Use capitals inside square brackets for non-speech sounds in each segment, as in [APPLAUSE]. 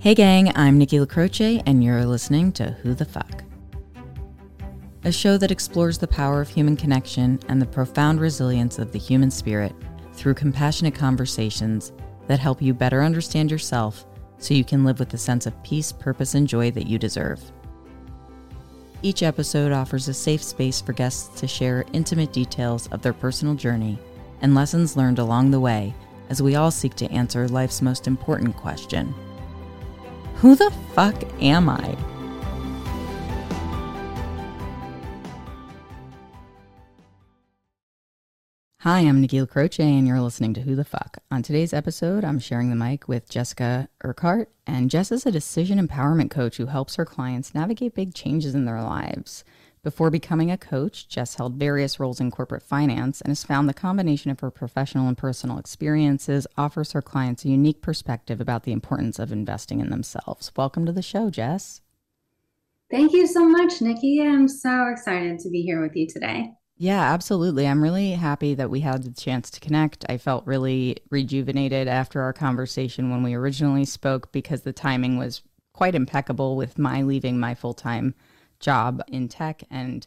Hey, gang, I'm Nikki LaCroce, and you're listening to Who the Fuck? A show that explores the power of human connection and the profound resilience of the human spirit through compassionate conversations that help you better understand yourself so you can live with the sense of peace, purpose, and joy that you deserve. Each episode offers a safe space for guests to share intimate details of their personal journey and lessons learned along the way as we all seek to answer life's most important question Who the fuck am I? Hi, I'm Nikki Croce, and you're listening to Who the Fuck. On today's episode, I'm sharing the mic with Jessica Urquhart, and Jess is a decision empowerment coach who helps her clients navigate big changes in their lives. Before becoming a coach, Jess held various roles in corporate finance and has found the combination of her professional and personal experiences offers her clients a unique perspective about the importance of investing in themselves. Welcome to the show, Jess. Thank you so much, Nikki. I'm so excited to be here with you today. Yeah, absolutely. I'm really happy that we had the chance to connect. I felt really rejuvenated after our conversation when we originally spoke because the timing was quite impeccable with my leaving my full time job in tech and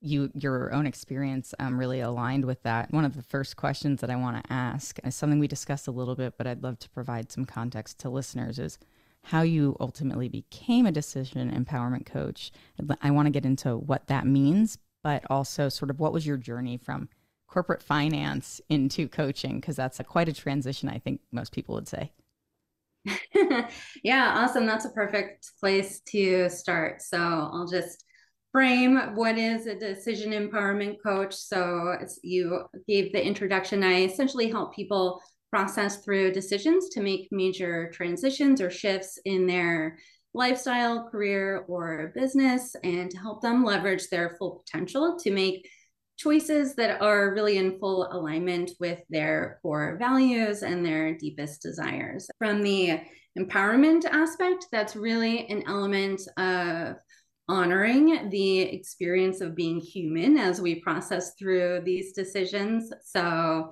you your own experience um, really aligned with that. One of the first questions that i want to ask is something we discussed a little bit but i'd love to provide some context to listeners is how you ultimately became a decision empowerment coach. I want to get into what that means but also sort of what was your journey from corporate finance into coaching? Because that's a, quite a transition i think most people would say [LAUGHS] yeah, awesome. That's a perfect place to start. So I'll just frame what is a decision empowerment coach. So you gave the introduction. I essentially help people process through decisions to make major transitions or shifts in their lifestyle, career, or business, and to help them leverage their full potential to make choices that are really in full alignment with their core values and their deepest desires. From the empowerment aspect, that's really an element of honoring the experience of being human as we process through these decisions. So,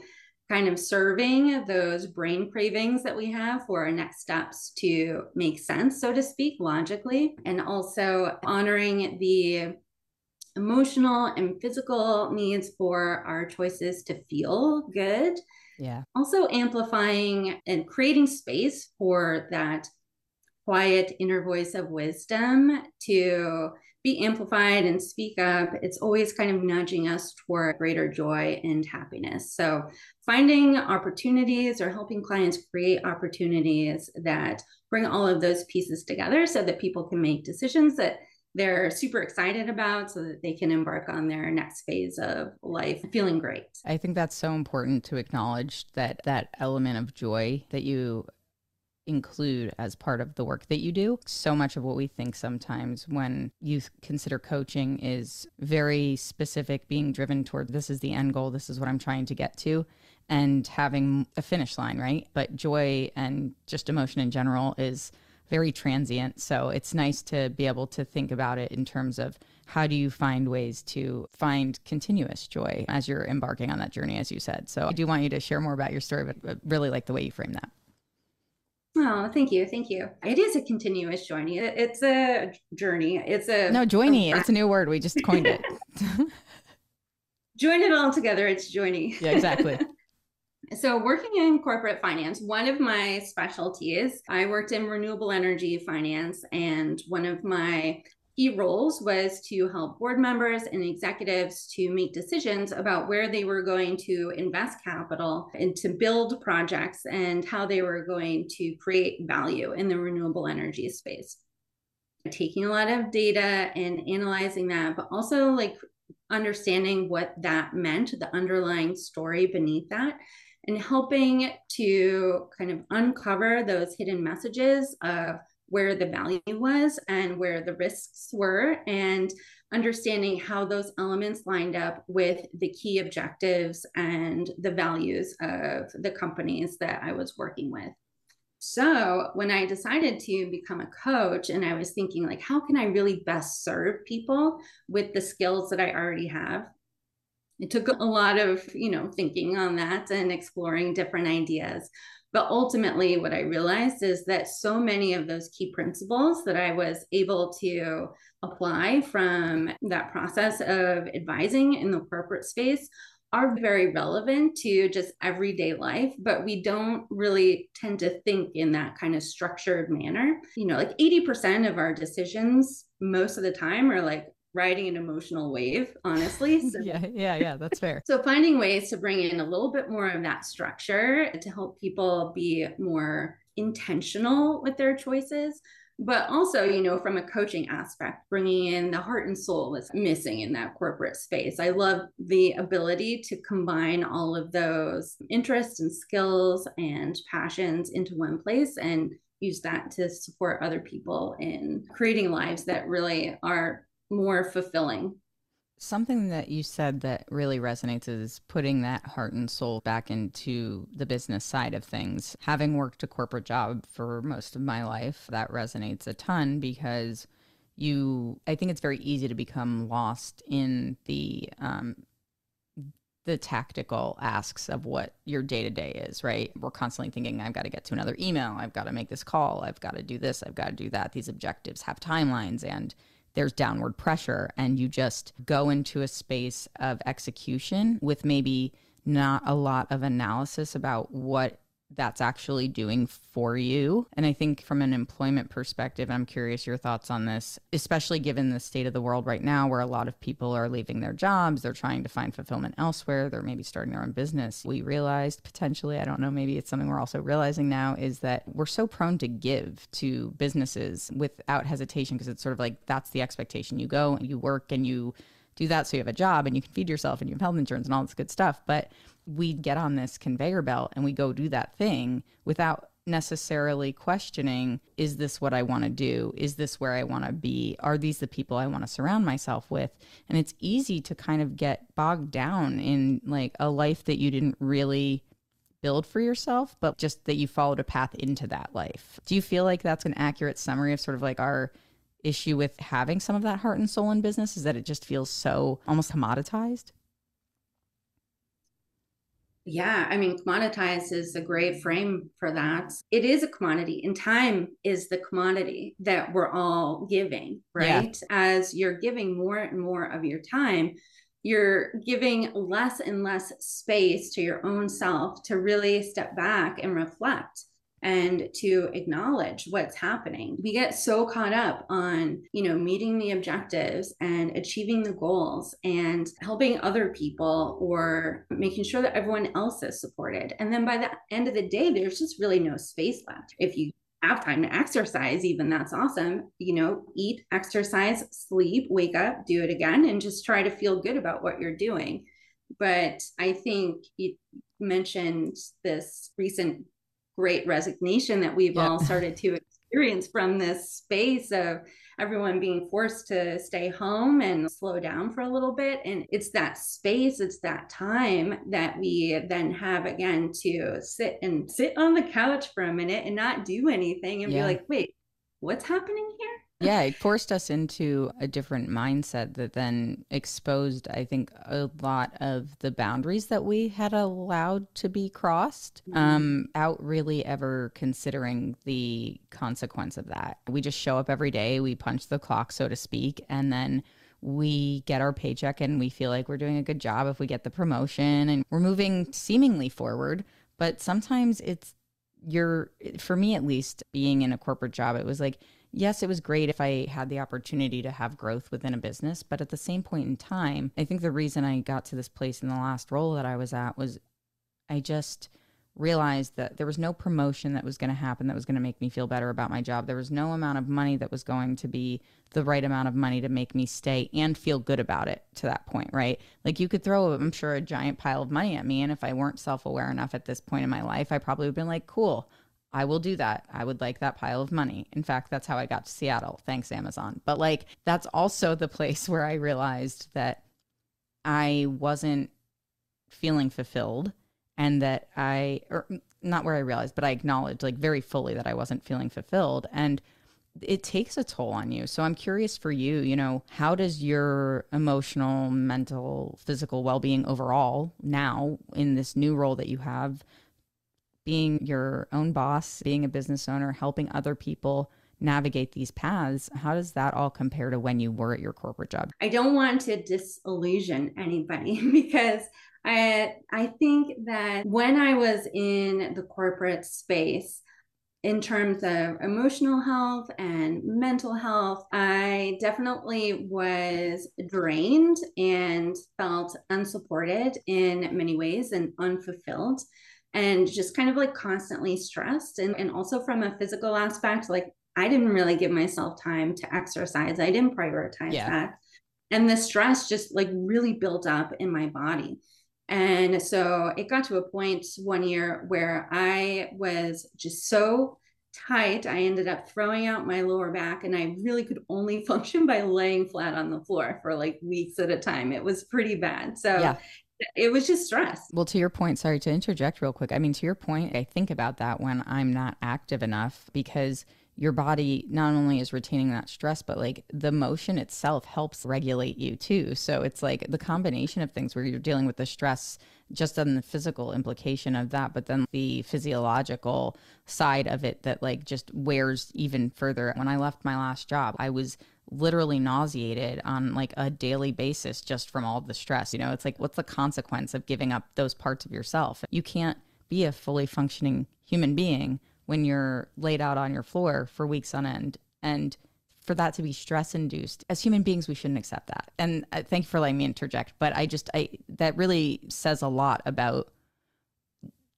kind of serving those brain cravings that we have for our next steps to make sense, so to speak, logically, and also honoring the emotional and physical needs for our choices to feel good. Yeah. Also, amplifying and creating space for that quiet inner voice of wisdom to be amplified and speak up. It's always kind of nudging us toward greater joy and happiness. So, finding opportunities or helping clients create opportunities that bring all of those pieces together so that people can make decisions that they're super excited about so that they can embark on their next phase of life feeling great. I think that's so important to acknowledge that that element of joy that you include as part of the work that you do. So much of what we think sometimes when you consider coaching is very specific, being driven toward this is the end goal, this is what I'm trying to get to, and having a finish line, right? But joy and just emotion in general is very transient. So it's nice to be able to think about it in terms of how do you find ways to find continuous joy as you're embarking on that journey, as you said. So I do want you to share more about your story, but really like the way you frame that. Oh, thank you. Thank you. It is a continuous journey. It's a journey. It's a No, journey. It's a new word. We just coined it. [LAUGHS] Join it all together. It's journey. Yeah, exactly. [LAUGHS] So, working in corporate finance, one of my specialties, I worked in renewable energy finance, and one of my key roles was to help board members and executives to make decisions about where they were going to invest capital and to build projects and how they were going to create value in the renewable energy space. Taking a lot of data and analyzing that, but also like understanding what that meant, the underlying story beneath that, and helping to kind of uncover those hidden messages of where the value was and where the risks were and understanding how those elements lined up with the key objectives and the values of the companies that I was working with. So, when I decided to become a coach and I was thinking like how can I really best serve people with the skills that I already have? It took a lot of, you know, thinking on that and exploring different ideas. But ultimately, what I realized is that so many of those key principles that I was able to apply from that process of advising in the corporate space are very relevant to just everyday life, but we don't really tend to think in that kind of structured manner. You know, like 80% of our decisions most of the time are like riding an emotional wave, honestly. [LAUGHS] So, yeah, yeah, yeah, that's fair. so finding ways to bring in a little bit more of that structure to help people be more intentional with their choices but also you know from a coaching aspect bringing in the heart and soul is missing in that corporate space i love the ability to combine all of those interests and skills and passions into one place and use that to support other people in creating lives that really are more fulfilling Something that you said that really resonates is putting that heart and soul back into the business side of things. Having worked a corporate job for most of my life, that resonates a ton because you, I think it's very easy to become lost in the, um, the tactical asks of what your day to day is, right? We're constantly thinking, I've got to get to another email. I've got to make this call. I've got to do this. I've got to do that. These objectives have timelines and there's downward pressure and you just go into a space of execution with maybe not a lot of analysis about what that's actually doing for you. And I think from an employment perspective, I'm curious your thoughts on this, especially given the state of the world right now where a lot of people are leaving their jobs, they're trying to find fulfillment elsewhere, they're maybe starting their own business. We realized potentially, I don't know, maybe it's something we're also realizing now is that we're so prone to give to businesses without hesitation because it's sort of like that's the expectation. You go and you work and you do that so you have a job and you can feed yourself and you have health insurance and all this good stuff. But we get on this conveyor belt and we go do that thing without necessarily questioning is this what I want to do? Is this where I want to be? Are these the people I want to surround myself with? And it's easy to kind of get bogged down in like a life that you didn't really build for yourself, but just that you followed a path into that life. Do you feel like that's an accurate summary of sort of like our issue with having some of that heart and soul in business is that it just feels so almost commoditized? Yeah, I mean, commoditize is a great frame for that. It is a commodity, and time is the commodity that we're all giving, right? Yeah. As you're giving more and more of your time, you're giving less and less space to your own self to really step back and reflect and to acknowledge what's happening. We get so caught up on, you know, meeting the objectives and achieving the goals and helping other people or making sure that everyone else is supported. And then by the end of the day, there's just really no space left. If you have time to exercise, even that's awesome. You know, eat, exercise, sleep, wake up, do it again, and just try to feel good about what you're doing. But I think you mentioned this recent great resignation that we've all started to experience from this space of everyone being forced to stay home and slow down for a little bit. And it's that space, it's that time that we then have again to sit and sit on the couch for a minute and not do anything and yeah. be like, wait, what's happening here? Yeah, it forced us into a different mindset that then exposed, I think, a lot of the boundaries that we had allowed to be crossed mm-hmm. um, out really ever considering the consequence of that. We just show up every day, we punch the clock, so to speak, and then we get our paycheck and we feel like we're doing a good job if we get the promotion and we're moving seemingly forward. But sometimes it's, you're, for me at least, being in a corporate job, it was like, yes, it was great if I had the opportunity to have growth within a business. But at the same point in time, I think the reason I got to this place in the last role that I was at was I just realized that there was no promotion that was going to happen that was going to make me feel better about my job. There was no amount of money that was going to be the right amount of money to make me stay and feel good about it to that point, right? Like you could throw, I'm sure, a giant pile of money at me. And if I weren't self aware enough at this point in my life, I probably would have been like, cool, I will do that. I would like that pile of money. In fact, that's how I got to Seattle. Thanks, Amazon. But like, that's also the place [LAUGHS] where I realized that I wasn't feeling fulfilled and that I, or not where I realized, but I acknowledged like very fully that I wasn't feeling fulfilled. And it takes a toll on you. So I'm curious for you, you know, how does your emotional, mental, physical well being overall now in this new role that you have? Being your own boss, being a business owner, helping other people navigate these paths, how does that all compare to when you were at your corporate job? I don't want to disillusion anybody [LAUGHS] because I I think that when I was in the corporate space, in terms of emotional health and mental health, I definitely was drained and felt unsupported in many ways and unfulfilled and just kind of like constantly stressed. And, and also from a physical aspect, like I didn't really give myself time to exercise, I didn't prioritize yeah. that. And the stress just like really built up in my body. And so it got to a point one year where I was just so tight, I ended up throwing out my lower back and I really could only [LAUGHS] function by laying flat on the floor for like weeks at a time. It was pretty bad. So yeah. It was just stress. Well, to your point, sorry to interject real quick. I mean, to your point, I think about that when I'm not active enough because your body not only is retaining that stress, but like the motion itself helps regulate you too. So it's like the combination of things where you're dealing with the stress just on the physical implication of that, but then the physiological side of it that like just wears even further. When I left my last job, I was literally nauseated on like a daily basis just from all the stress. You know, it's like, what's the consequence of giving up those parts of yourself? You can't be a fully functioning human being when you're laid out on your floor for weeks on end. And for that to be stress induced, as human beings, we shouldn't accept that. And uh, thank you for letting me interject. But I just, I, that really says a lot about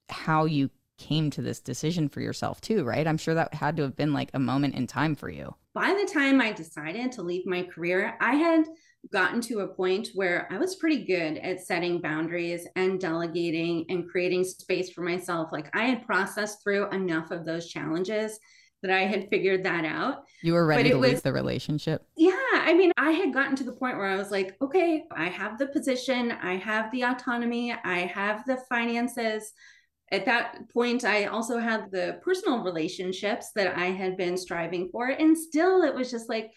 how you came to this decision for yourself too, right? I'm sure that had to have been like a moment in time for you. By the time I decided to leave my career, I had gotten to a point where I was pretty good at setting boundaries and delegating and creating space for myself. Like I had processed through enough of those challenges that I had figured that out. You were ready to was, leave the relationship? Yeah. I mean, I had gotten to the point where I was like, okay, I have the position, I have the autonomy, I have the finances. At that point, I also had the personal relationships that I had been striving for. And still, it was just like,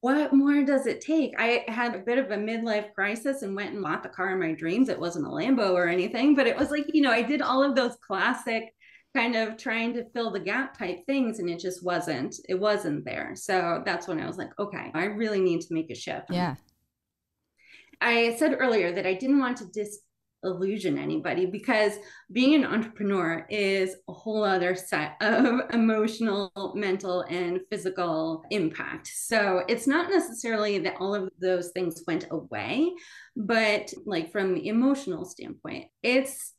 what more does it take? I had a bit of a midlife crisis and went and bought the car of my dreams. It wasn't a Lambo or anything, but it was like, you know, I did all of those classic kind of trying to fill the gap type things and it just wasn't it wasn't there. So that's when I was like, okay, I really need to make a shift. Yeah. I said earlier that I didn't want to dis illusion anybody because being an entrepreneur is a whole other set of [LAUGHS] emotional, mental, and physical impact. So it's not necessarily that all of those things went away, but like from the emotional standpoint, it's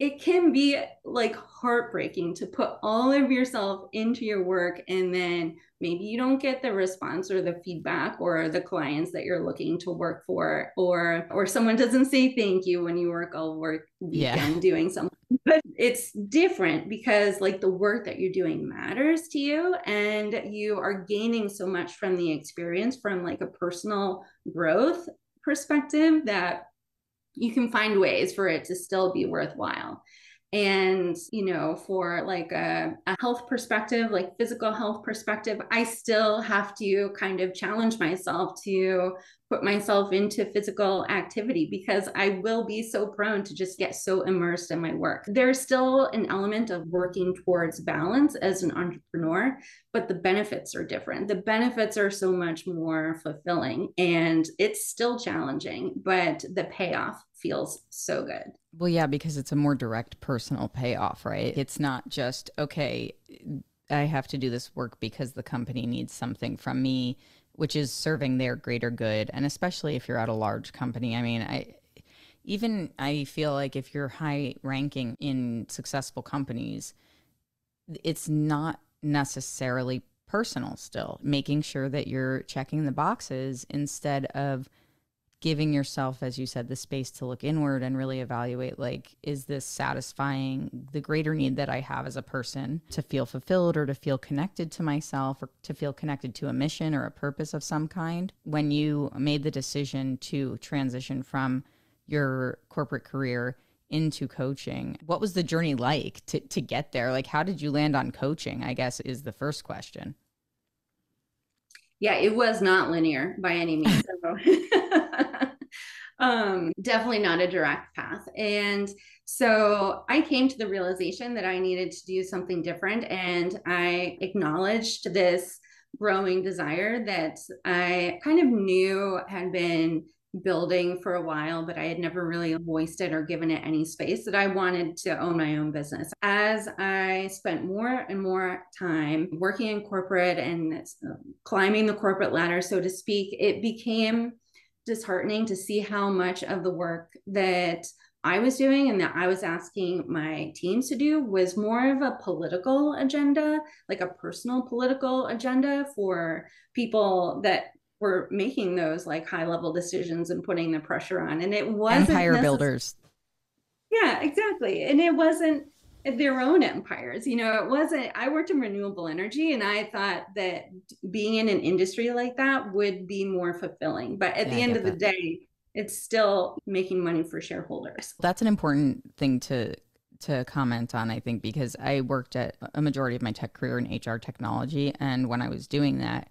it can be like heartbreaking to put all of yourself into your work and then maybe you don't get the response or the feedback or the clients that you're looking to work for or or someone doesn't say thank you when you work all work weekend yeah. doing something but it's different because like the work that you're doing matters to you and you are gaining so much from the experience from like a personal growth perspective that you can find ways for it to still be worthwhile and you know for like a, a, health perspective like physical health perspective i still have to kind of challenge myself to put myself into physical activity because i will be so prone to just get so immersed in my work there's still an element of working towards balance as an entrepreneur but the benefits are different the benefits are so much more fulfilling and it's still challenging but the payoff feels so good. Well, yeah, because it's a more direct personal payoff, right? It's not just, okay, I have to do this work because the company needs something from me, which is serving their greater good. And especially if you're at a large company, I mean, I, even I feel like if you're high ranking in successful companies, it's not necessarily personal still, making sure that you're checking the boxes instead of giving yourself as you said the space to look inward and really evaluate like is this satisfying the greater need that i have as a person to feel fulfilled or to feel connected to myself or to feel connected to a mission or a purpose of some kind? When you made the decision to transition from your corporate career into coaching what was the journey like to, to get there? Like how did you land on coaching i guess is the first question yeah it was not linear by any means [LAUGHS] [LAUGHS] um, definitely not a direct path. And so I came to the realization that I needed to do something different. And I acknowledged this growing desire that I kind of knew had been building for a while, but I had never really voiced it or given it any space that I wanted to own my own business. As I spent more and more time working in corporate and uh, climbing the corporate ladder, so to speak, it became disheartening to see how much of the work that I was doing and that I was asking my teams to do was more of a political agenda, like a personal political agenda for people that were making those like high level decisions and putting the pressure on. And it wasn't empire necess- builders. Yeah, exactly. And it wasn't their own empires. You know, it wasn't, I worked in renewable energy and I thought that being in an industry like that would be more fulfilling. But at yeah, the end of that. the day, it's still making money for shareholders. That's an important thing to to comment on, I think, because I worked at a majority of my tech career in HR technology. And when I was doing that,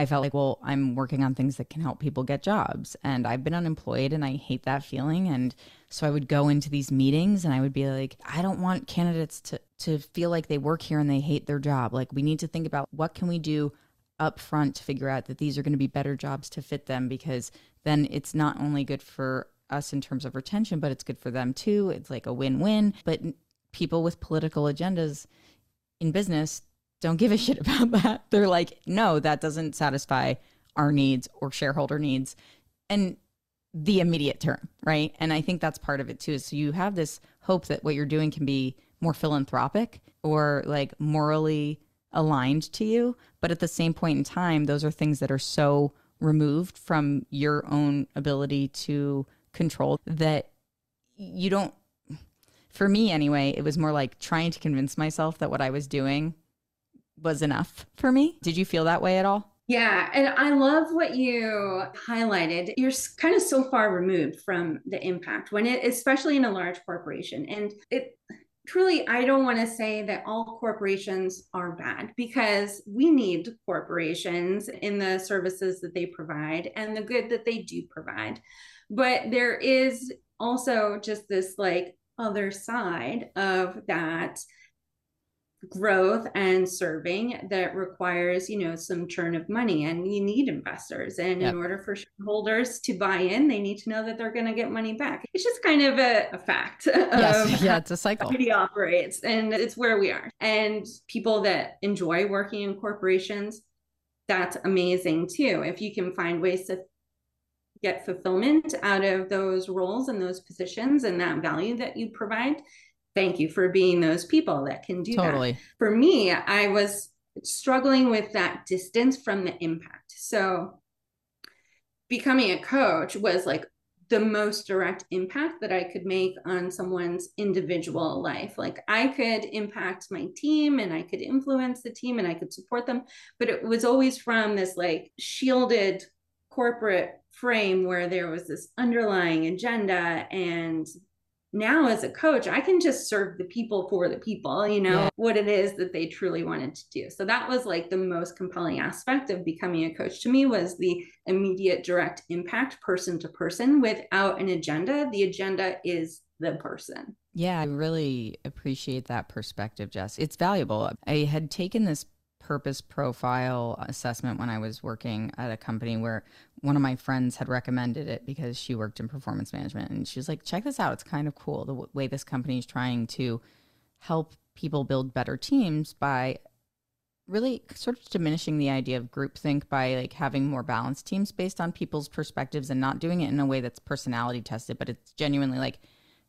I felt like, well, I'm working on things that can help people get jobs. And I've been unemployed and I hate that feeling. And so I would go into these meetings and I would be like, I don't want candidates to, to feel like they work here and they hate their job. Like, we need to think about what can we do up front to figure out that these are going to be better jobs to fit them because then it's not only good for us in terms of retention, but it's good for them too. It's like a win win. But people with political agendas in business don't give a shit [LAUGHS] about that. They're like, no, that doesn't satisfy our needs or shareholder needs. And the immediate term, right? And I think that's part of it too. So you have this hope that what you're doing can be more philanthropic or like morally aligned to you. But at the same point in time, those are things that are so removed from your own ability to control that you don't. For me, anyway, it was more like trying to convince myself that what I was doing was enough for me. Did you feel that way at all? Yeah, and I love what you highlighted. You're kind of so far removed from the impact when it, especially in a large corporation. And it truly, I don't want to say that all corporations are bad because we need corporations in the services that they provide and the good that they do provide. But there is also just this like other side of that growth and serving that requires you know some churn of money and you need investors. And yep. in order for shareholders to buy in they need to know that they're going to get money back. It's just kind of a, a fact [LAUGHS] yes. [LAUGHS] yeah it's a cycle. it operates and it's where we are. And people that enjoy working in corporations that's amazing too. If you can find ways to get fulfillment out of those roles and those positions and that value that you provide thank you for being those people that can do totally. that. For me, I was struggling with that distance from the impact. So becoming a coach was like the most direct impact that I could make on someone's individual life. Like I could impact my team and I could influence the team and I could support them, but it was always from this like shielded corporate frame where there was this underlying agenda and now as a coach i can just serve the people for the people you know yeah. what it is that they truly wanted to do. So that was like the most compelling aspect of becoming a coach to me was the immediate direct impact person to person without an agenda. The agenda is the person. Yeah i really appreciate that perspective jess. It's valuable. I had taken this purpose profile assessment when I was working at a company where one of my friends had recommended it because she worked in performance management. And she was like, check this out. It's kind of cool the w- way this company is trying to help people build better teams by really sort of diminishing the idea of groupthink by like having more balanced teams based on people's perspectives and not doing it in a way that's personality tested, but it's genuinely like,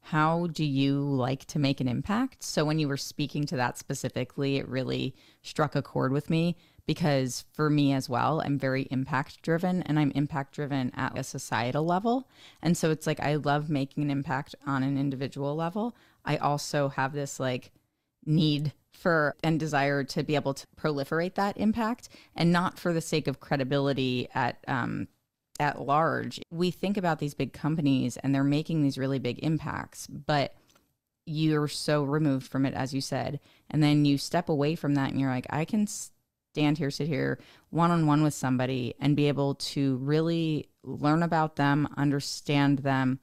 how do you like to make an impact? So when you were speaking to that specifically, it really struck a chord with me because for me as well, I'm very impact driven and I'm impact driven at a societal level. And so it's like I love making an impact on an individual level. I also have this like need for and desire to be able to proliferate that impact and not for the sake of credibility at um, at large. We think about these big companies and they're making these really big impacts, but you're so removed from it, as you said. And then you step away from that and you're like, I can stand here, sit here one on one with somebody and be able to really learn about them, understand them,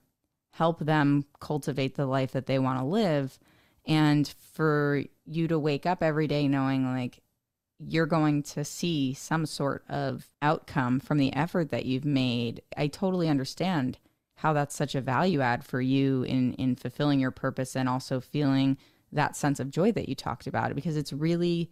help them cultivate the life that they want to live. And for you to wake up every day knowing like you're going to see some sort of outcome from the effort that you've made. I totally understand how that's such a value add for you in in fulfilling your purpose and also feeling that sense of joy that you talked about because it's really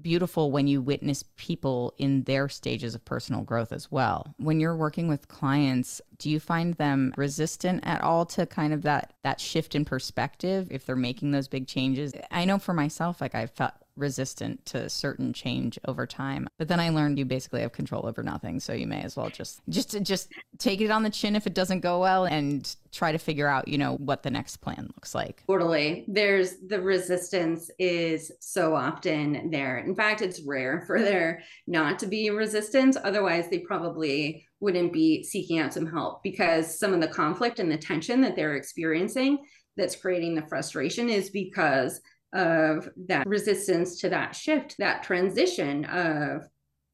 beautiful when you witness people in their stages of personal growth as well. When you're working with clients, do you find them resistant at all to kind of that that shift in perspective if they're making those big changes? I know for myself like I felt resistant to certain change over time. But then I learned you basically have control over nothing, so you may as well just just just take it on the chin if it doesn't go well and try to figure out, you know, what the next plan looks like. Totally. There's the resistance is so often there. In fact, it's rare [LAUGHS] for there not to be resistance. Otherwise, they probably wouldn't be seeking out some help because some of the conflict and the tension that they're experiencing that's creating the frustration is because of that resistance to that shift, that transition of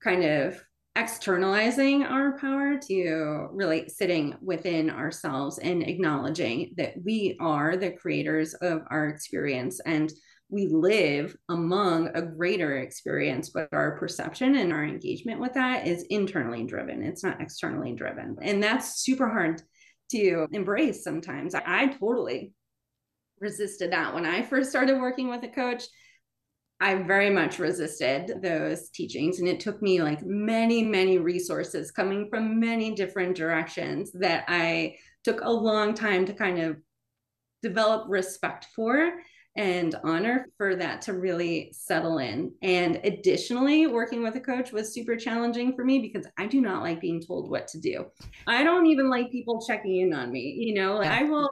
kind of externalizing our power to really sitting within ourselves and acknowledging that we are the creators of our experience and we live among a greater experience, but our perception and our engagement with that is internally driven. It's not externally driven. And that's super hard to embrace sometimes. I, totally resisted that. When I first started working with a coach, I very much resisted those teachings. And it took me like many, many resources coming from many different directions that I took a long time to kind of develop respect for and honor for that to really settle in. And additionally, working with a coach was super challenging for me because I do not like being told what to do. I don't even like people checking in on me. You know, I will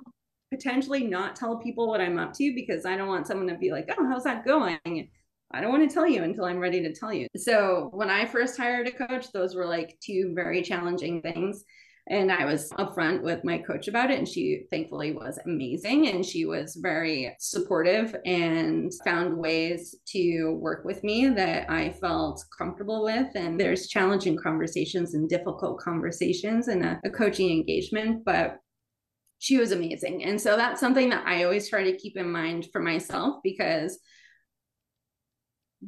potentially not tell people what I'm up to because I don't want someone to be like, oh, how's that going? I don't want to tell you until I'm ready to tell you. So when I first hired a coach, those were like two very challenging things. And I was upfront with my coach about it, and she thankfully was amazing. And she was very supportive and found ways to work with me that I felt comfortable with. And there's challenging conversations and difficult conversations in a, a coaching engagement, but she was amazing. And so that's something that I always try to keep in mind for myself because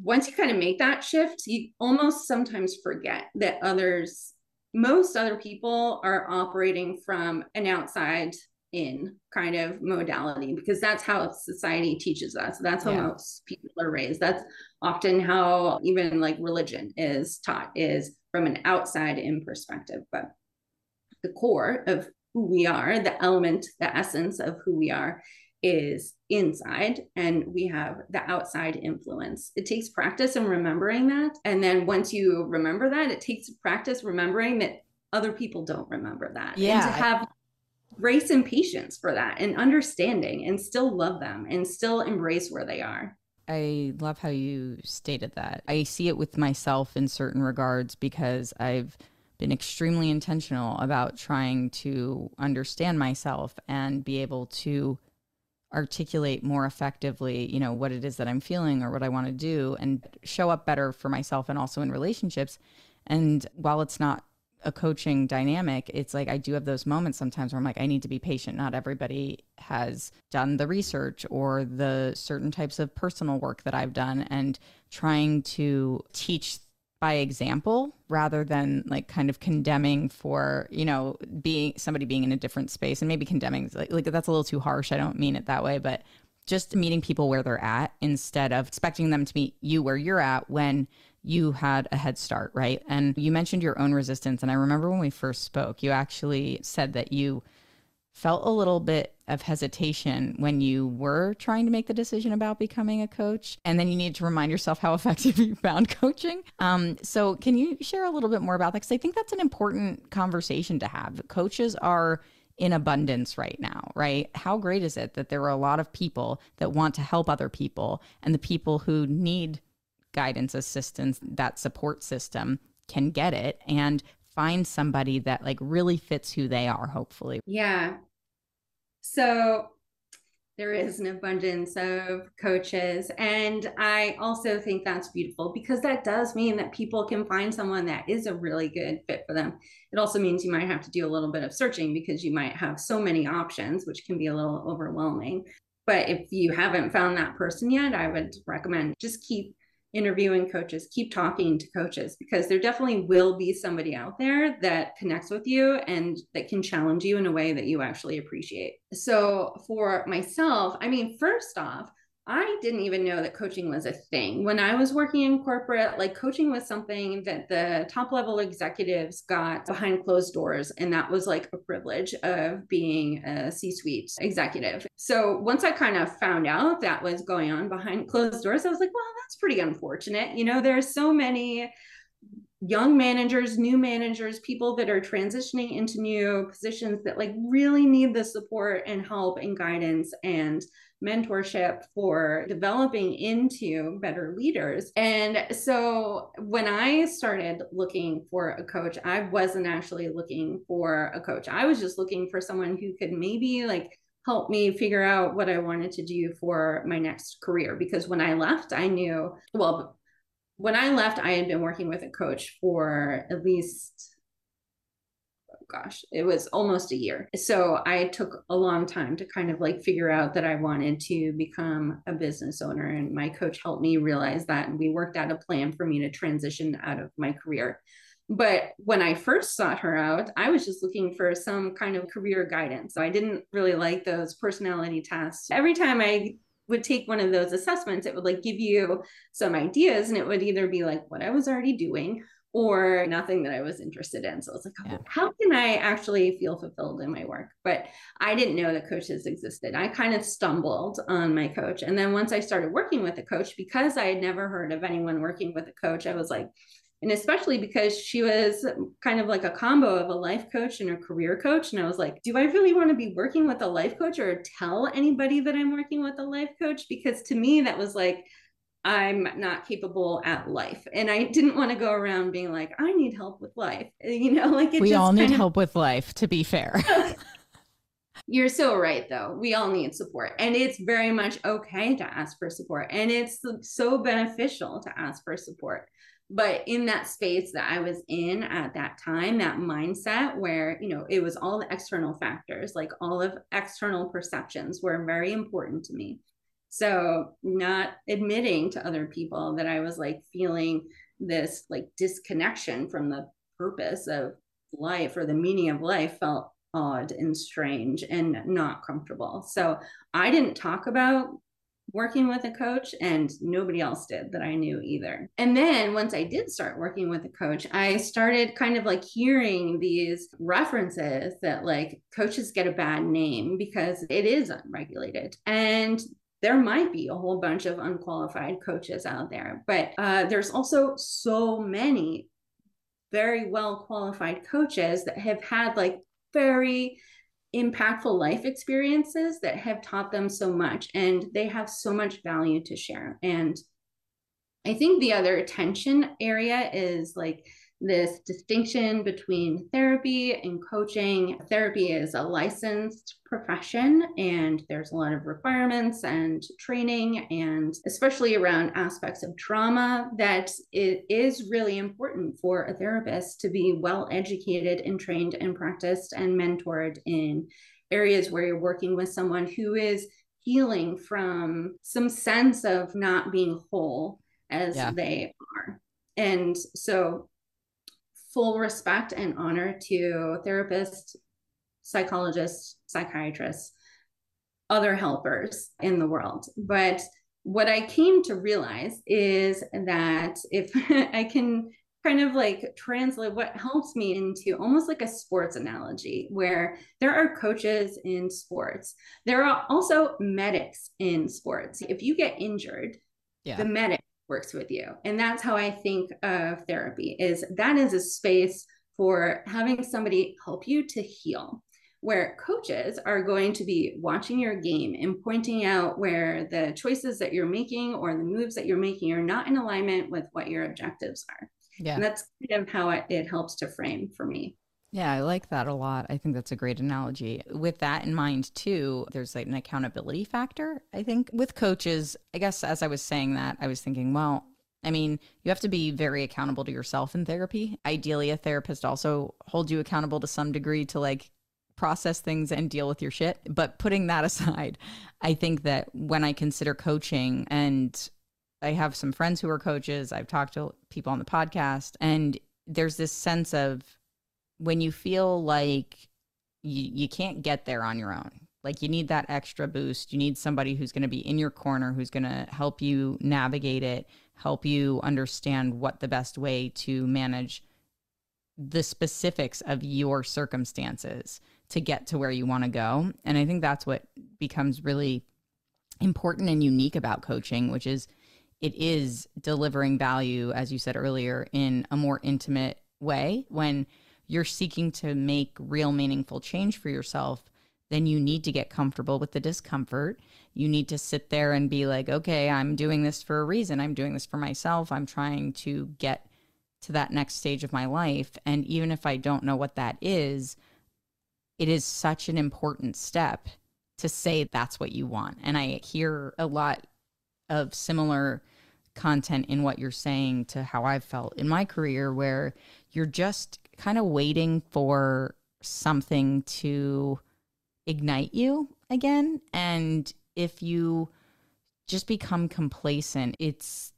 once you kind of make that shift, you almost sometimes forget that others, most other people are operating from an outside in kind of modality because that's how society teaches us. That's how yeah. most people are raised. That's often how even like religion is taught is from an outside in perspective. But the core of who we are, the element, the essence of who we are is inside and we have the outside influence. It takes practice in remembering that. And then once you remember that, it takes practice remembering that other people don't remember that. Yeah. And to have grace and patience for that and understanding and still love them and still embrace where they are. I love how you stated that. I see it with myself in certain regards because I've been extremely intentional about trying to understand myself and be able to articulate more effectively, you know, what it is that I'm feeling or what I want to do and show up better for myself and also in relationships. And while it's not a coaching dynamic, it's like I do have those moments sometimes where I'm like, I need to be patient. Not everybody has done the research or the certain types of personal work that I've done, and trying to teach by example rather than like kind of condemning for you know being somebody being in a different space. And maybe condemning like, like that's a little too harsh. I don't mean it that way but just meeting people where they're at instead of expecting them to meet you where you're at when you had a head start right? And you mentioned your own resistance. And i remember when we first spoke you actually said that you felt a little bit of hesitation when you were trying to make the decision about becoming a coach and then you need to remind yourself how [LAUGHS] effective you found coaching. Um, so can you share a little bit more about that? Because i think that's an important conversation to have. Coaches are in abundance right now right? How great is it that there are a lot of people that want to help other people and the people who need guidance assistance that support system can get it? And find somebody that like really fits who they are hopefully yeah so there is an abundance of coaches. And I also think that's beautiful because that does mean that people can find someone that is a really good fit for them. It also means you might have to do a little bit of searching because you might have so many options, which can be a little overwhelming. But if you haven't found that person yet, I would recommend just keep interviewing coaches, keep talking to coaches because there definitely will be somebody out there that connects with you and that can challenge you in a way that you actually appreciate. So for myself, I mean, first off, I didn't even know that coaching was a thing. When I was working in corporate, like coaching was something that the top level executives got behind closed doors. And that was like a privilege of being a C suite executive. So once I kind of found out that was going on behind closed doors, I was like, well, that's pretty unfortunate. You know, there's so many young managers, new managers, people that are transitioning into new positions that like really need the support and help and guidance and mentorship for developing into better leaders. And so when I started looking for a coach, I wasn't actually looking for a coach. I was just looking for someone who could maybe like help me figure out what I wanted to do for my next career. Because when I left, I knew, well, when I left, I had been working with a coach for at least gosh, it was almost a year. So I took a long time to kind of like figure out that I wanted to become a business owner. And my coach helped me realize that. And we worked out a plan for me to transition out of my career. But when I first sought her out, I was just looking for some kind of career guidance. So I didn't really like those personality tests. Every time I would take one of those assessments, it would like give you some ideas and it would either be like what I was already doing or nothing that I was interested in. So I was like, yeah. Oh, how can I actually feel fulfilled in my work? But I didn't know that coaches existed. I kind of stumbled on my coach. And then once I started working with a coach, because I had never heard of anyone working with a coach, I was like, and especially because she was kind of like a combo of a life coach and a career coach. And I was like, do I really want to be working with a life coach or tell anybody that I'm working with a life coach? Because to me, that was like, I'm not capable at life. And I didn't want to go around being like, I need help with life. [LAUGHS] You know, like we all need of... help with life, to be fair. [LAUGHS] You're so right, though. We all need support. And it's very much okay to ask for support. And it's so beneficial to ask for support. But in that space that I was in at that time, that mindset where, you know, it was all the external factors, like all of external perceptions were very important to me. So, not admitting to other people that I was like feeling this like disconnection from the purpose of life or the meaning of life felt odd and strange and not comfortable. So, I didn't talk about working with a coach and nobody else did that I knew either. And then once I did start working with a coach, I started kind of like hearing these references that like coaches get a bad name because it is unregulated. And there might be a whole bunch of unqualified coaches out there, but uh, there's also so many very well qualified coaches that have had like very impactful life experiences that have taught them so much and they have so much value to share. And i think the other attention area is like this distinction between therapy and coaching. Therapy is a licensed profession, and there's a lot of requirements and training, and especially around aspects of trauma, that it is really important for a therapist to be well educated and trained and practiced and mentored in areas where you're working with someone who is healing from some sense of not being whole as yeah. they are. And so full respect and honor to therapists, psychologists, psychiatrists, other helpers in the world. But what I came to realize is that if [LAUGHS] I can kind of like translate what helps me into almost like a sports analogy where there are coaches in sports there are also medics in sports if you get injured yeah. the medic works with you. And that's how i think of therapy is that is a space for having somebody help you to heal where coaches are going to be watching your game and pointing out where the choices that you're making or the moves that you're making are not in alignment with what your objectives are. Yeah. And that's kind of how it, it helps to frame for me Yeah, I like that a lot. I think that's a great analogy. With that in mind, too, there's like an accountability factor. I think with coaches, I guess as I was saying that, I was thinking, well, I mean, you have to be very accountable to yourself in therapy. Ideally, a therapist also holds you accountable to some degree to like process things and deal with your shit. But putting that [LAUGHS] aside, I think that when I consider coaching, and I have some friends who are coaches, I've talked to people on the podcast, and there's this sense of when you feel like you, you can't get there on your own. Like you need that extra boost. You need somebody who's going to be in your corner, who's going to help you navigate it, help you understand what the best way to manage the specifics of your circumstances to get to where you want to go. And I think that's what becomes really important and unique about coaching, which is it is delivering value, as you said earlier, in a more intimate way. When you're seeking to make real meaningful change for yourself, then you need to get comfortable with the discomfort. You need to sit there and be like, okay, I'm doing this for a reason. I'm doing this for myself. I'm trying to get to that next stage of my life. And even if I don't know what that is, it is such an important step to say that's what you want. And I hear a lot of similar content in what you're saying to how I've felt in my career, where you're just kind of waiting for something to ignite you again. And if you just become complacent, it's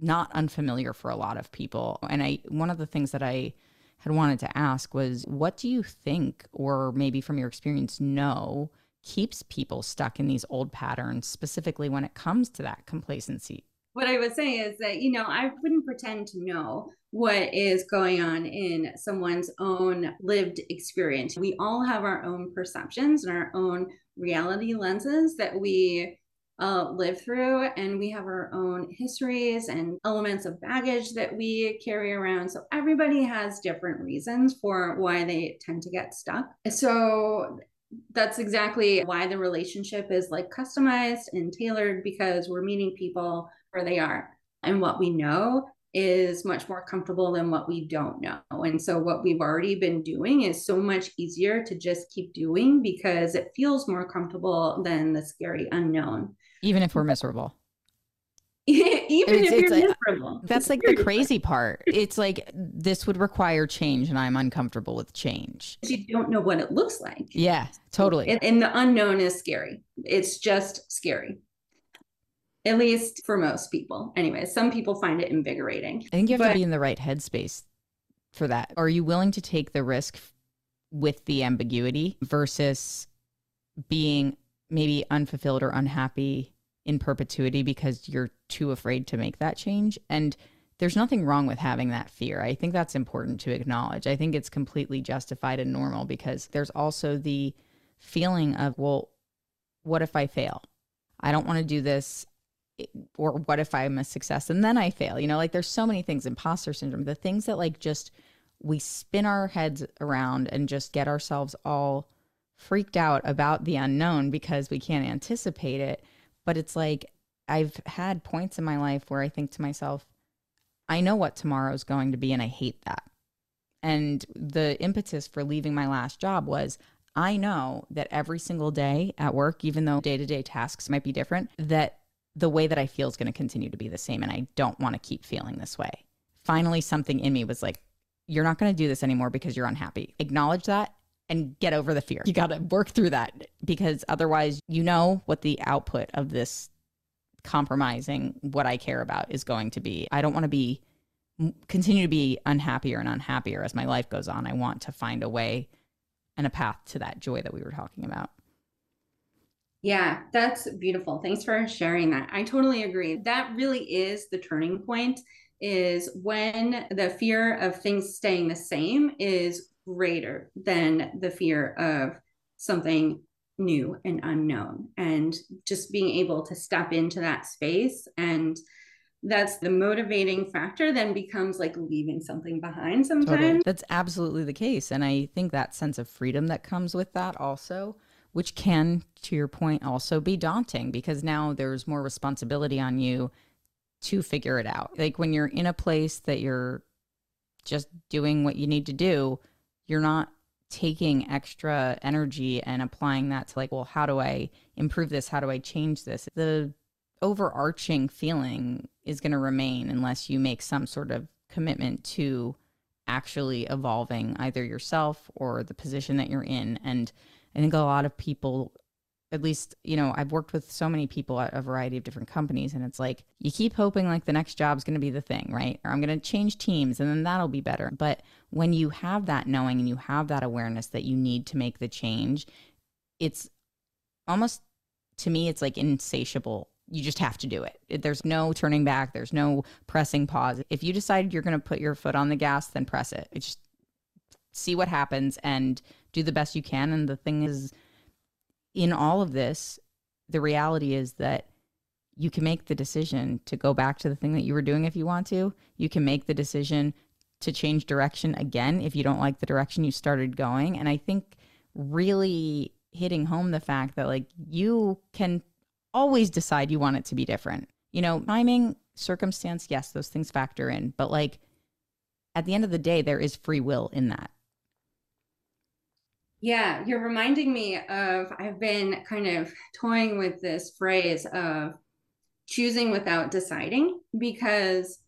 not unfamiliar for a lot of people. And I, one of the things that I had wanted to ask was what do you think, or maybe from your experience, know keeps people stuck in these old patterns, specifically when it comes to that complacency? What I would say is that, you know, I wouldn't pretend to know what is going on in someone's own lived experience. We all have our own perceptions and our own reality lenses that we uh, live through, and we have our own histories and elements of baggage that we carry around. So everybody has different reasons for why they tend to get stuck. So that's exactly why the relationship is like customized and tailored because we're meeting people where they are. And what we know is much more comfortable than what we don't know. And so, what we've already been doing is so much easier to just keep doing because it feels more comfortable than the scary unknown. Even if we're miserable. [LAUGHS] Even it's, if you're miserable. That's like the crazy part. It's like this would require change, and I'm uncomfortable with change. You don't know what it looks like. Yeah, totally. And the unknown is scary. It's just scary at least for most people. Anyway, some people find it invigorating. I think you have but, to be in the right headspace for that. Are you willing to take the risk with the ambiguity versus being maybe unfulfilled or unhappy in perpetuity because you're too afraid to make that change? And there's nothing wrong with having that fear. I think that's important to acknowledge. I think it's completely justified and normal because there's also the feeling of, well, what if I fail? I don't want to do this or what if I'm a success and then I fail? You know, like there's so many things, imposter syndrome, the things that like just we spin our heads around and just get ourselves all freaked out about the unknown because we can't anticipate it. But it's like I've had points in my life where I think to myself, I know what tomorrow's going to be and I hate that. And the impetus for leaving my last job was I know that every single day at work, even though day to day tasks might be different, that the way that I feel is going to continue to be the same. And I don't want to keep feeling this way. Finally, something in me was like, you're not going to do this anymore because you're unhappy. Acknowledge that and get over the fear. You got to work through that because otherwise, you know what the output of this compromising what I care about is going to be. I don't want to be continue to be unhappier and unhappier as my life goes on. I want to find a way and a path to that joy that we were talking about. Yeah, that's beautiful. Thanks for sharing that. I totally agree. That really is the turning point is when the fear of things staying the same is greater than the fear of something new and unknown and just being able to step into that space and that's the motivating factor then becomes like leaving something behind sometimes totally. that's absolutely the case and i think that sense of freedom that comes with that also which can, to your point, also be daunting because now there's more responsibility on you to figure it out. Like when you're in a place that you're just doing what you need to do, you're not taking extra energy and applying that to like, well, how do I improve this? How do I change this? The overarching feeling is going to remain unless you make some sort of commitment to actually evolving either yourself or the position that you're in. And I think a lot of people at least you know i've worked with so many people at a variety of different companies and it's like you keep hoping like the next job's going to be the thing right? Or i'm going to change teams and then that'll be better. But when you have that knowing and you have that awareness that you need to make the change it's almost to me it's like insatiable. You just have to do it. There's no turning back. There's no pressing pause. If you decided you're going to put your foot on the gas then press it. Just see what happens and do the best you can and the thing is in all of this, the reality is that you can make the decision to go back to the thing that you were doing if you want to. You can make the decision to change direction again if you don't like the direction you started going. And I think really hitting home the fact that like you can always decide you want it to be different. You know, timing, circumstance, yes, those things factor in, but like at the end of the day, there is free will in that. Yeah, you're reminding me of I've been kind of toying with this phrase of choosing without deciding because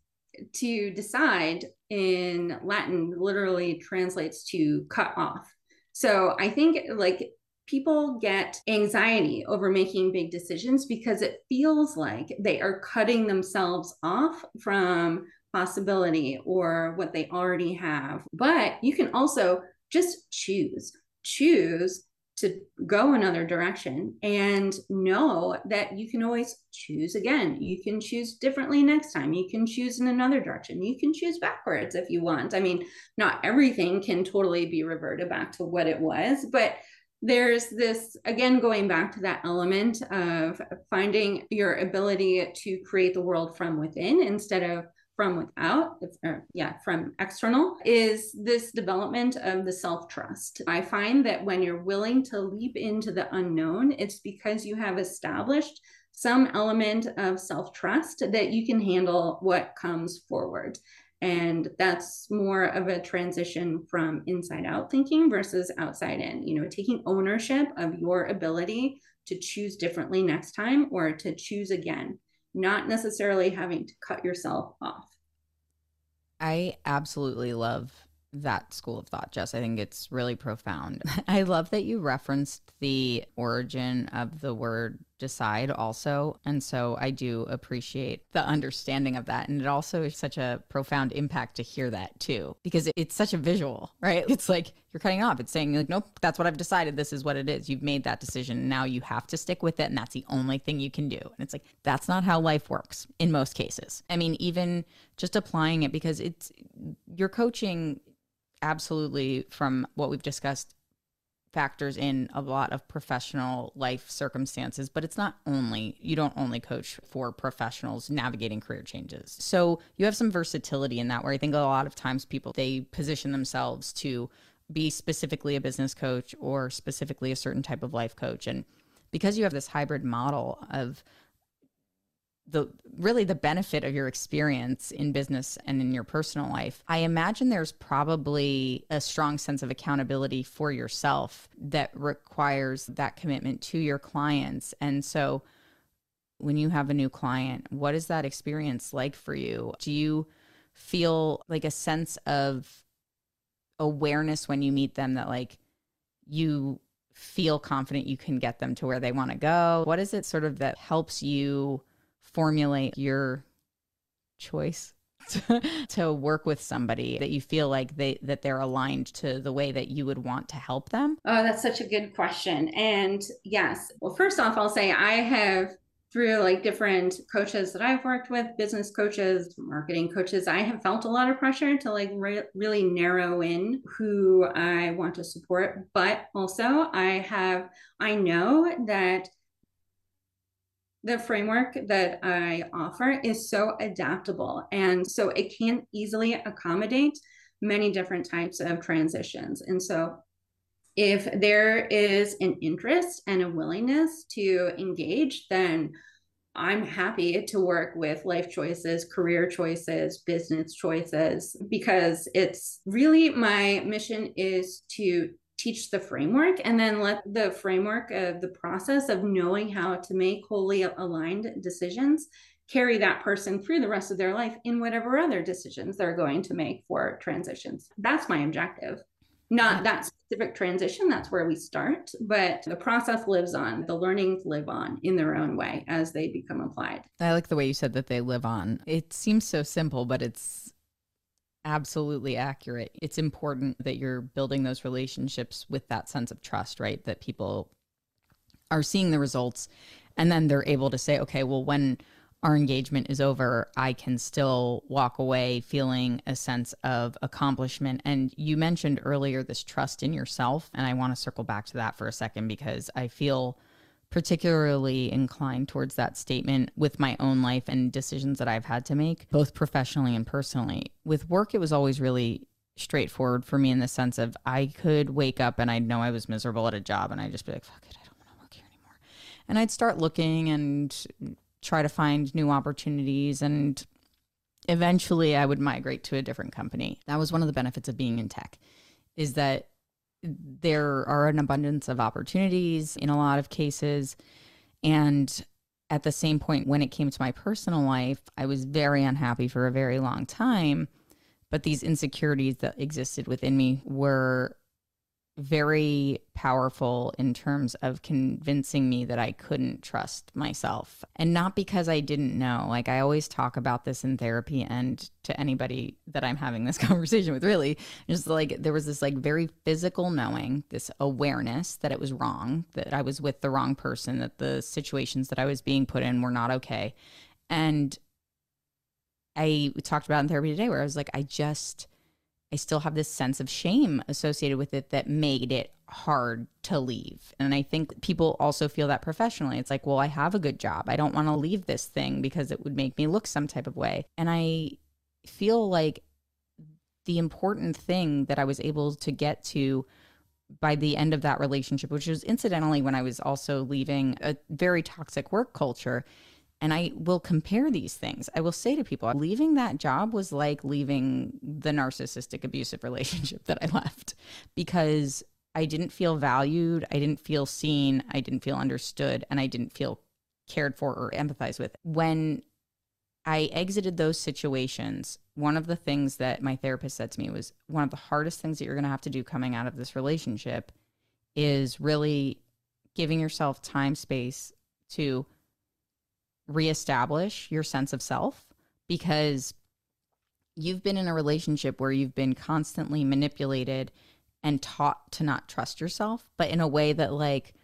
to decide in Latin literally translates to cut off. So I think like people get anxiety over making big decisions because it feels like they are cutting themselves off from possibility or what they already have. But you can also just choose choose to go another direction and know that you can always choose again. You can choose differently next time. You can choose in another direction. You can choose backwards if you want. I mean, not everything can totally be reverted back to what it was, but there's this again going back to that element of finding your ability to create the world from within instead of from without, or yeah, from external, is this development of the self trust. I find that when you're willing to leap into the unknown, it's because you have established some element of self trust that you can handle what comes forward. And that's more of a transition from inside out thinking versus outside in, you know, taking ownership of your ability to choose differently next time or to choose again not necessarily having to cut yourself off. I absolutely love that school of thought, Jess. I think it's really profound. [LAUGHS] I love that you referenced the origin of the word decide also. And so I do appreciate the understanding of that. And it also is such a profound impact to hear that too, because it's such a visual, right? It's like you're cutting off. It's saying, like, nope, that's what I've decided. This is what it is. You've made that decision. Now you have to stick with it. And that's the only thing you can do. And it's like, that's not how life works in most cases. I mean, even just applying it because it's, you're coaching absolutely from what we've discussed factors in a lot of professional life circumstances, but it's not only, you don't only coach for professionals navigating career changes. So you have some versatility in that where I think a lot of times people, they position themselves to be specifically a business coach or specifically a certain type of life coach. And because you have this hybrid model of the really the benefit of your experience in business and in your personal life i imagine there's probably a strong sense of accountability for yourself that requires that commitment to your clients. And so when you have a new client what is that experience like for you? Do you feel like a sense of awareness when you meet them that like you feel confident you can get them to where they want to go? What is it sort of that helps you formulate your choice [LAUGHS] to, work with somebody that you feel like they that they're aligned to the way that you would want to help them? Oh, that's such a good question. And yes, well, first off, I'll say I have through like different coaches that I've worked with, business coaches, marketing coaches, I have felt a lot of pressure to like re- really narrow in who I want to support. But also, I have, I know that the framework that I offer is so adaptable. And so it can easily accommodate many different types of transitions. And so if there is an interest and a willingness to engage, then I'm happy to work with life choices, career choices, business choices, because it's really my mission is to teach the framework and then let mm-hmm. the framework of the process of knowing how to make wholly aligned decisions carry that person through the rest of their life in whatever other decisions they're going to make for transitions. That's my objective. Not mm-hmm. that specific transition, that's where we start, but the process lives on. The learnings live on in their own way as they become applied. I like the way you said that they live on. It seems so simple, but it's absolutely accurate. It's important that you're building those relationships with that sense of trust, right? That people are seeing the results and then they're able to say, okay, well, when our engagement is over, I can still walk away feeling a sense of accomplishment. And you mentioned earlier this trust in yourself. And I want to circle back to that for a second because I feel particularly inclined towards that statement with my own life and decisions that I've had to make, both professionally and personally. With work, it was always really straightforward for me in the sense of I could wake up and I'd know I was miserable at a job and I'd just be like, fuck it, I don't want to work here anymore. And I'd start looking and try to find new opportunities and eventually I would migrate to a different company. That was one of the benefits of being in tech is that there are an abundance of opportunities in a lot of cases. And at the same point, when it came to my personal life, I was very unhappy for a very long time. But these insecurities that existed within me were very powerful in terms of convincing me that I couldn't trust myself. And not because I didn't know. Like I always talk about this in therapy and to anybody that I'm having this [LAUGHS] conversation with, really, just like there was this like very physical knowing, this awareness that it was wrong, that I was with the wrong person, that the situations that I was being put in were not okay. And I talked about in therapy today where I was like, I just I still have this sense of shame associated with it that made it hard to leave. And I think people also feel that professionally. It's like, well, I have a good job. I don't want to leave this thing because it would make me look some type of way. And I feel like the important thing that I was able to get to by the end of that relationship, which was incidentally when I was also leaving a very toxic work culture, and I will compare these things. I will say to people, leaving that job was like leaving the narcissistic abusive [LAUGHS] relationship that I left because I didn't feel valued, I didn't feel seen, I didn't feel understood, and I didn't feel cared for or empathized with. When I exited those situations, one of the things that my therapist said to me was one of the hardest things that you're going to have to do coming out of this relationship is really giving yourself time space to reestablish your sense of self because you've been in a relationship where you've been constantly manipulated and taught to not trust yourself, but in a way that like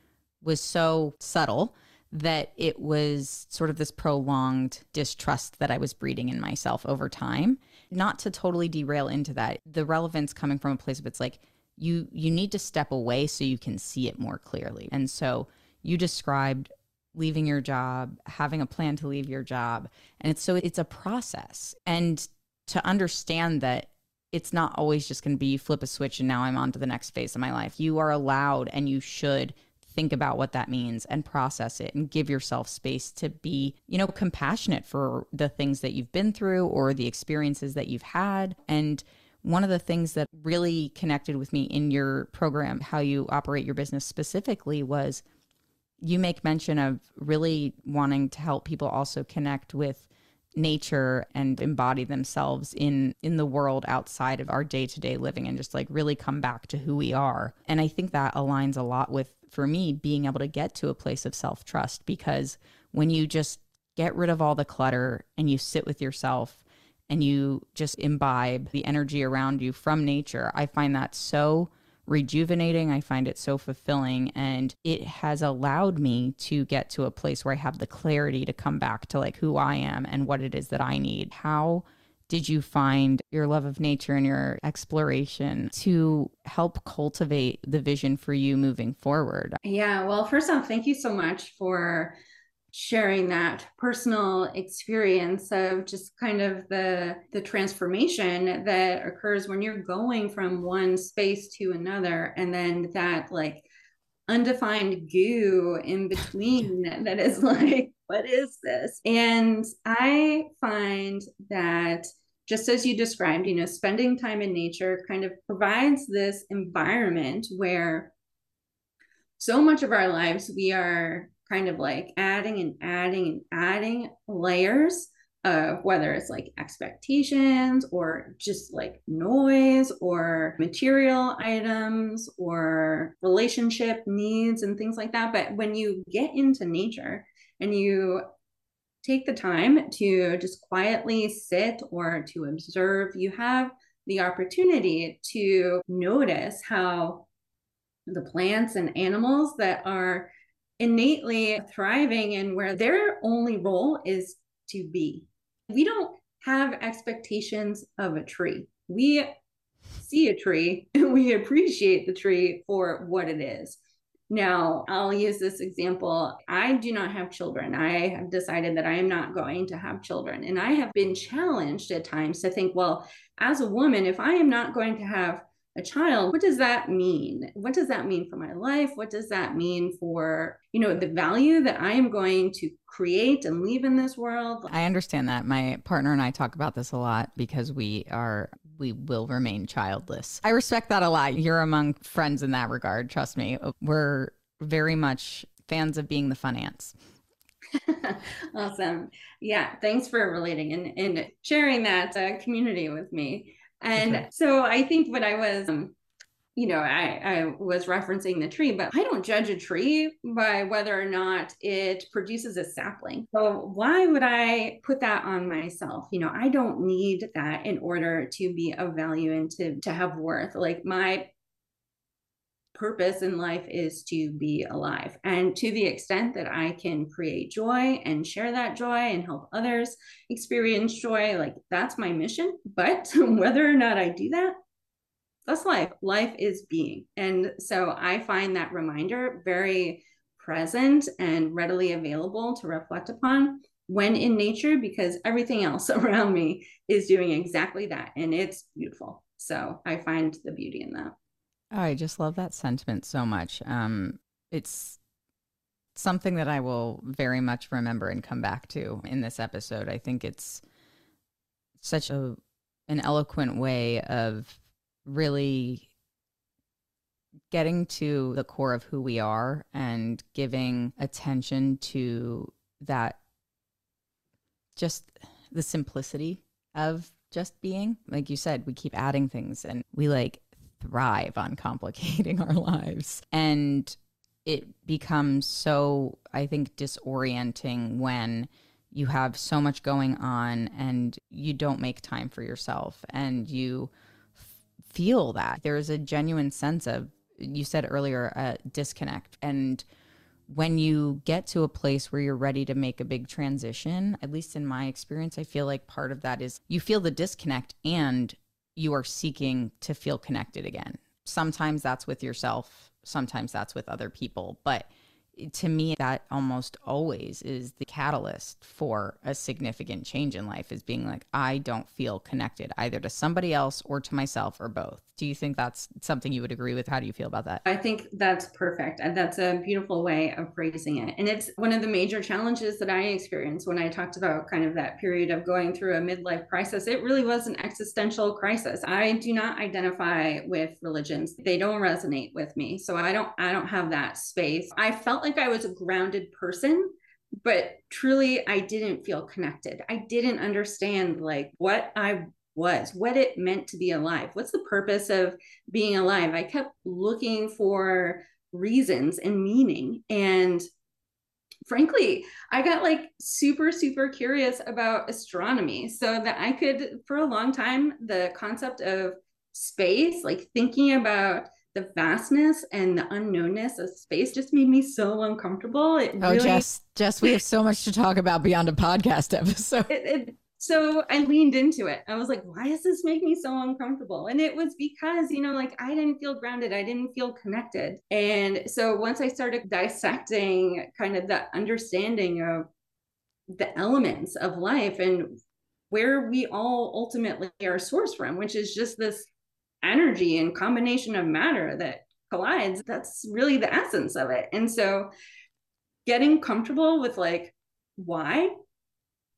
was so subtle that it was sort of this prolonged distrust that I was breeding in myself over time. Not to totally derail into that, the relevance coming from a place of it's like you you need to step away so you can see it more clearly. And so you described leaving your job, having a plan to leave your job. And it's so it's a process. And to understand that it's not always just going to be flip a switch and now I'm on to the next phase of my life. You are allowed and you should think about what that means and process it and give yourself space to be, you know, compassionate for the things that you've been through or the experiences that you've had. And one of the things that really connected with me in your program, how you operate your business specifically, was you make mention of really wanting to help people also connect with nature and embody themselves in in the world outside of our day-to-day living and just like really come back to who we are. And I think that aligns a lot with for me being able to get to a place of self-trust because when you just get rid of all the clutter and you sit with yourself and you just imbibe the energy around you from nature, I find that so rejuvenating. I find it so fulfilling. And it has allowed me to get to a place where I have the clarity to come back to like who I am and what it is that I need. How did you find your love of nature and your exploration to help cultivate the vision for you moving forward? Yeah, well, first off, thank you so much for sharing that personal experience of just kind of the the transformation that occurs when you're going from one space to another and then that like undefined goo in [LAUGHS] between that is like what is this? And i find that just as you described, you know, spending time in nature kind of provides this environment where so much of our lives we are kind of like adding and adding and adding layers of whether it's like expectations or just like noise or material items or relationship needs and things like that. But when you get into nature and you take the time to just quietly sit or to observe, you have the opportunity to notice how the plants and animals that are innately thriving and where their only role is to be. We don't have expectations of a tree. We see a tree and [LAUGHS] we appreciate the tree for what it is. Now, I'll use this example. I do not have children. I have decided that I am not going to have children. And I have been challenged at times to think, well, as a woman, if I am not going to have a child what does that mean? What does that mean for my life? What does that mean for you know the value that i am going to create and leave in this world? I understand that. My partner and i talk about this a lot because we are we will remain childless. I respect that a lot. You're among friends in that regard trust me. We're very much fans of being the fun aunts [LAUGHS] awesome. Yeah thanks for relating and, and sharing that uh, community with me and okay. so I think when I was, um, you know, I, I was referencing the tree, but I don't judge a tree by whether or not it produces a sapling. So why would I put that on myself? You know, I don't need that in order to be of value and to, to have worth. Like my purpose in life is to be alive. And to the extent that I can create joy and share that joy and help others experience joy, like that's my mission. But [LAUGHS] whether or not I do that, that's life. Life is being. And so I find that reminder very present and readily available to reflect upon when in nature because everything else [LAUGHS] around me is doing exactly that. And it's beautiful. So I find the beauty in that. Oh, I just love that sentiment so much. Um, it's something that I will very much remember and come back to in this episode. I think it's such a an eloquent way of really getting to the core of who we are and giving attention to that just the simplicity of just being like you said we keep adding things and we like thrive on complicating [LAUGHS] our lives. And it becomes so, I think, disorienting when you have so much going on and you don't make time for yourself and you f- feel that. There is a genuine sense of, you said earlier, a disconnect. And when you get to a place where you're ready to make a big transition, at least in my experience, I feel like part of that is you feel the disconnect and you are seeking to feel connected again. Sometimes that's with yourself, sometimes that's with other people, but to me that almost always is the catalyst for a significant change in life is being like i don't feel connected either to somebody else or to myself or both. Do you think that's something you would agree with? How do you feel about that? I think that's perfect. And that's a beautiful way of phrasing it. And it's one of the major challenges that i experienced when i talked about kind of that period of going through a midlife crisis. It really was an existential crisis. I do not identify with religions. They don't resonate with me. So i don't i don't have that space. I felt like I was a grounded person, but truly I didn't feel connected. I didn't understand like what I was, what it meant to be alive. What's the purpose of being alive? I kept looking for reasons and meaning. And frankly, I got like super, super curious about astronomy so that I could, for a long time, the concept of space, like thinking about the vastness and the unknownness of space just made me so uncomfortable. It oh, really, Jess, Jess, we have so much to talk about beyond a podcast episode. It, it, so I leaned into it. I was like, why does this make me so uncomfortable? And it was because, you know, like I didn't feel grounded, I didn't feel connected. And so once I started dissecting kind of the understanding of the elements of life and where we all ultimately are sourced from, which is just this energy and combination of matter that collides that's really the essence of it and so getting comfortable with like why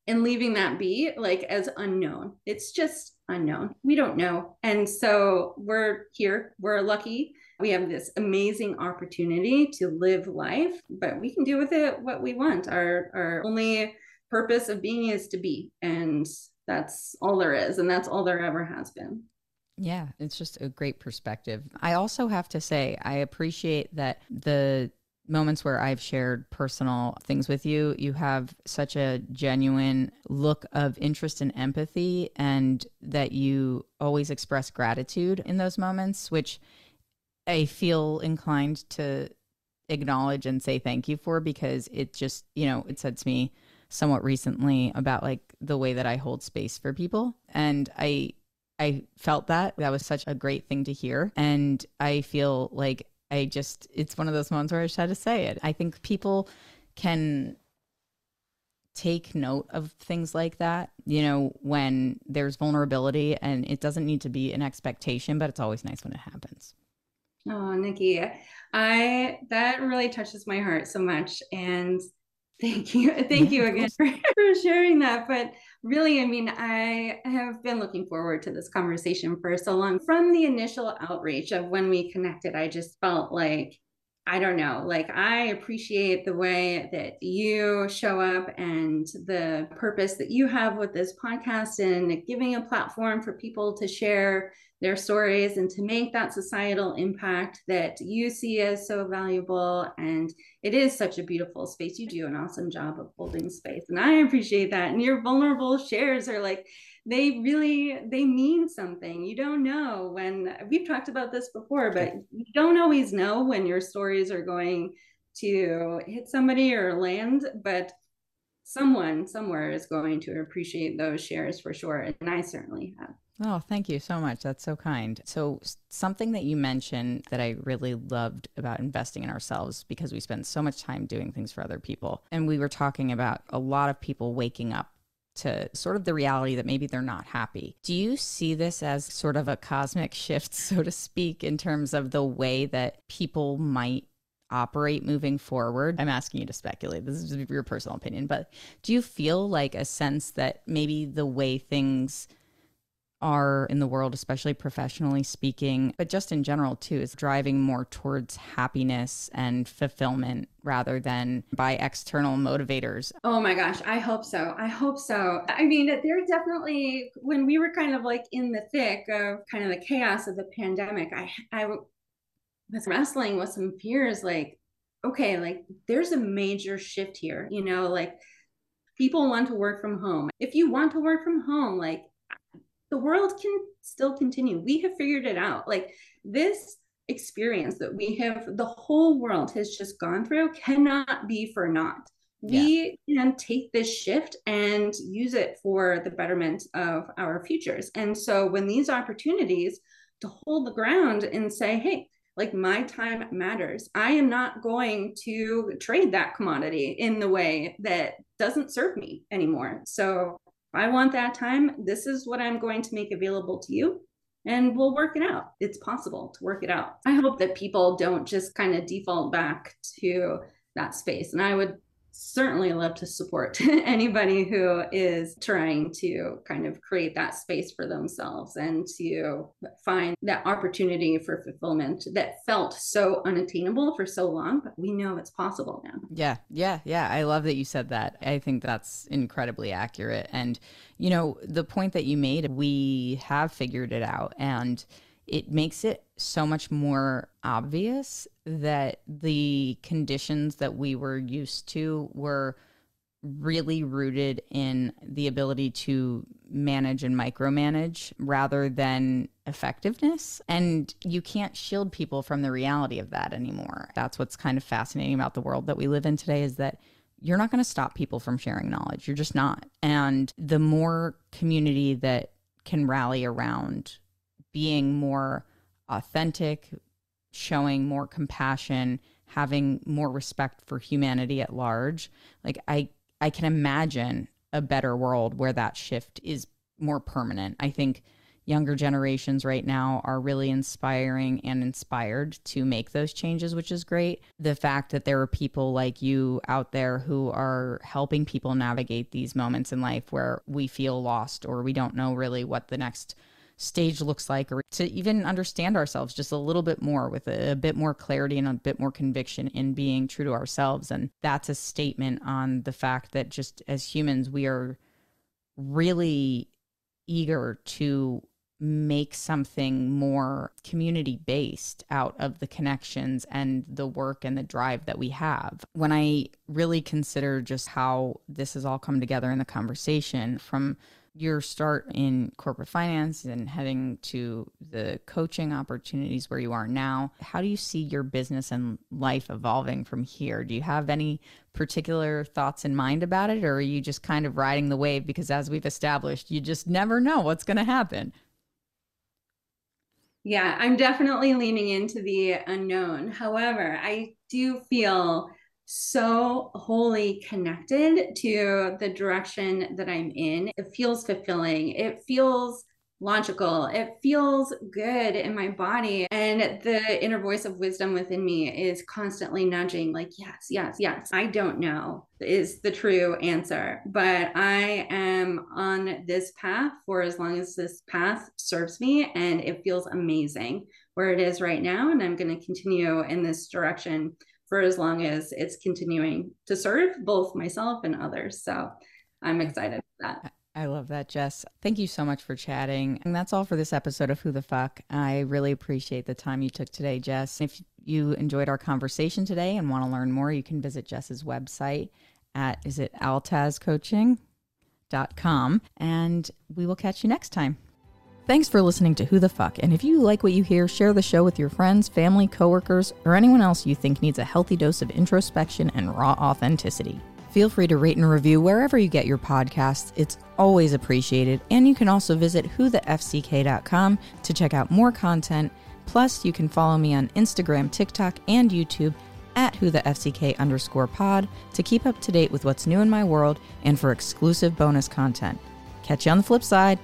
and leaving that be like as unknown. It's just unknown. We don't know. And so we're here. We're lucky. We have this amazing opportunity to live life, but we can do with it what we want. Our our only purpose of being is to be. And that's all there is. And that's all there ever has been. Yeah, it's just a great perspective. I also have to say, I appreciate that the moments where I've shared personal things with you, you have such a genuine look of interest and empathy, and that you always express gratitude in those moments, which I feel inclined to acknowledge and say thank you for because it just, you know, it sets me somewhat recently about like the way that I hold space for people. And I I felt that. That was such a great thing to hear. And I feel like I just, it's one of those moments where I just had to say it. I think people can take note of things like that, you know, when there's vulnerability and it doesn't need to be an expectation, but it's always nice when it happens. Oh, Nikki, I, that really touches my heart so much. And Thank you. [LAUGHS] Thank you again for, [LAUGHS] for sharing that. But really, I mean, I have been looking forward to this conversation for so long. From the initial outreach of when we connected, I just felt like, I don't know, like I appreciate the way that you show up and the purpose that you have with this podcast and giving a platform for people to share their stories and to make that societal impact that you see as so valuable. And it is such a beautiful space. You do an awesome job of holding space. And I appreciate that. And your vulnerable shares are like, they really they mean something you don't know when we've talked about this before but you don't always know when your stories are going to hit somebody or land but someone somewhere is going to appreciate those shares for sure and i certainly have Oh, thank you so much. That's so kind. So, something that you mentioned that I really loved about investing in ourselves because we spend so much time doing things for other people. And we were talking about a lot of people waking up to sort of the reality that maybe they're not happy. Do you see this as sort of a cosmic [LAUGHS] shift, so to speak, in terms of the way that people might operate moving forward? I'm asking you to speculate. This is your personal opinion, but do you feel like a sense that maybe the way things are in the world, especially professionally speaking, but just in general too, is driving more towards happiness and fulfillment rather than by external motivators. Oh my gosh, I hope so. I hope so. I mean, there definitely, when we were kind of like in the thick of kind of the chaos of the pandemic, I, I was wrestling with some fears like, okay, like there's a major shift here, you know, like people want to work from home. If you want to work from home, like the world can still continue. We have figured it out. Like this experience that we have, the whole world has just gone through cannot be for naught. We yeah. can take this shift and use it for the betterment of our futures. And so when these opportunities to hold the ground and say, hey, like my time matters. I am not going to trade that commodity in the way that doesn't serve me anymore. So I want that time, this is what I'm going to make available to you. And we'll work it out. It's possible to work it out. I hope that people don't just kind of default back to that space. And I would certainly love to support [LAUGHS] anybody who is trying to kind of create that space for themselves and to find that opportunity for fulfillment that felt so unattainable for so long but we know it's possible now. Yeah yeah yeah. I love that you said that. I think that's incredibly accurate. And you know the point that you made we have figured it out and it makes it so much more obvious that the conditions that we were used to were really rooted in the ability to manage and micromanage rather than effectiveness. And you can't shield people from the reality of that anymore. That's what's kind of fascinating about the world that we live in today is that you're not going to stop people from sharing knowledge. You're just not. And the more community that can rally around being more authentic, showing more compassion, having more respect for humanity at large. Like I I can imagine a better world where that shift is more permanent. I think younger generations right now are really inspiring and inspired to make those changes, which is great. The fact that there are people like you out there who are helping people navigate these moments in life where we feel lost or we don't know really what the next stage looks like or to even understand ourselves just a little bit more with a, a, bit more clarity and a bit more conviction in being true to ourselves and that's a statement on the fact that just as humans we are really eager to make something more community based out of the connections and the work and the drive that we have. When I really consider just how this has all come together in the conversation from your start in corporate finance and heading to the coaching opportunities where you are now, how do you see your business and life evolving from here? Do you have any particular thoughts in mind about it, or are you just kind of riding the wave? Because as we've established, you just never know what's going to happen. Yeah, I'm definitely leaning into the unknown. However, I do feel so wholly connected to the direction that I'm in. It feels fulfilling. It feels logical. It feels good in my body. And the inner voice of wisdom within me is constantly nudging, like, yes, yes, yes. I don't know is the true answer, but I am on this path for as long as this path serves me. And it feels amazing where it is right now. And I'm going to continue in this direction for as long as it's continuing to serve both myself and others. So I'm excited for that. I love that, Jess. Thank you so much for chatting. And that's all for this episode of Who the Fuck. I really appreciate the time you took today, Jess. If you enjoyed our conversation today and want to learn more, you can visit Jess's website at is it altazcoaching.com and we will catch you next time. Thanks for listening to Who the Fuck. And if you like what you hear, share the show with your friends, family, coworkers, or anyone else you think needs a healthy dose of introspection and raw authenticity. Feel free to rate and review wherever you get your podcasts. It's always appreciated. And you can also visit whothefck.com to check out more content. Plus, you can follow me on Instagram, TikTok, and YouTube at whothefck underscore pod to keep up to date with what's new in my world and for exclusive bonus content. Catch you on the flip side.